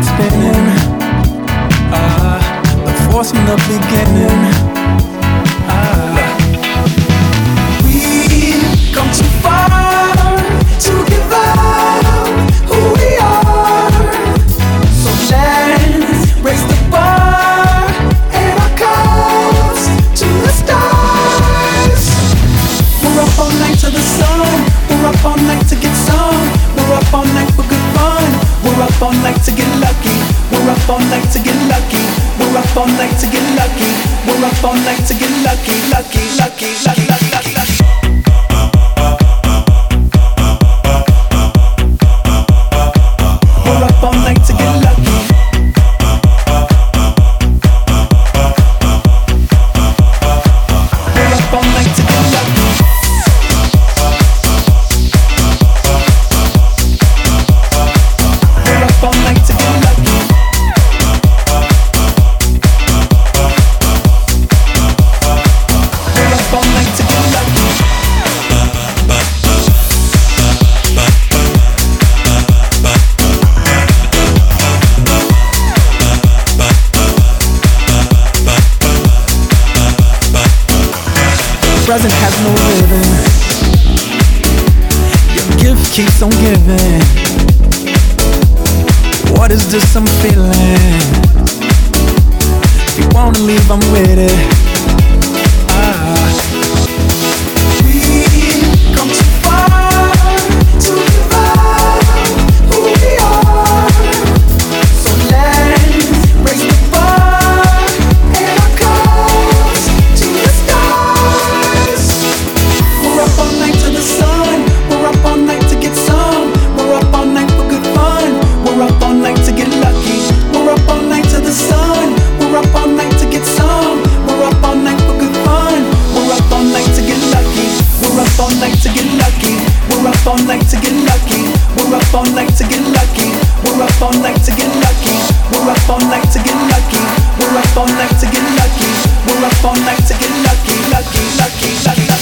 the planet spinning? Ah, the force from the beginning. Ah. We've come too far to give up who we are. So let's raise the bar and our cups to the stars. We're up all night to the sun. We're up all night to get some. We're up all night for good fun. We're up all night to get up all night to get lucky. We're up all night to get lucky. We're up all night to get lucky, lucky, lucky, lucky, lucky, lucky. lucky. Present has no ribbon. Your gift keeps on giving. What is this I'm feeling? If you wanna leave, I'm with it. night to get lucky. We're up all night to get lucky. We're up all night to get lucky. We're up all night to get lucky, lucky, lucky, lucky.